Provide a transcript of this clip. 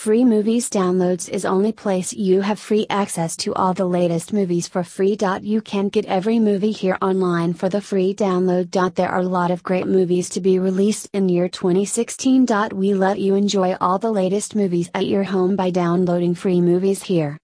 Free Movies Downloads is only place you have free access to all the latest movies for free. You can get every movie here online for the free download. There are a lot of great movies to be released in year 2016. We let you enjoy all the latest movies at your home by downloading free movies here.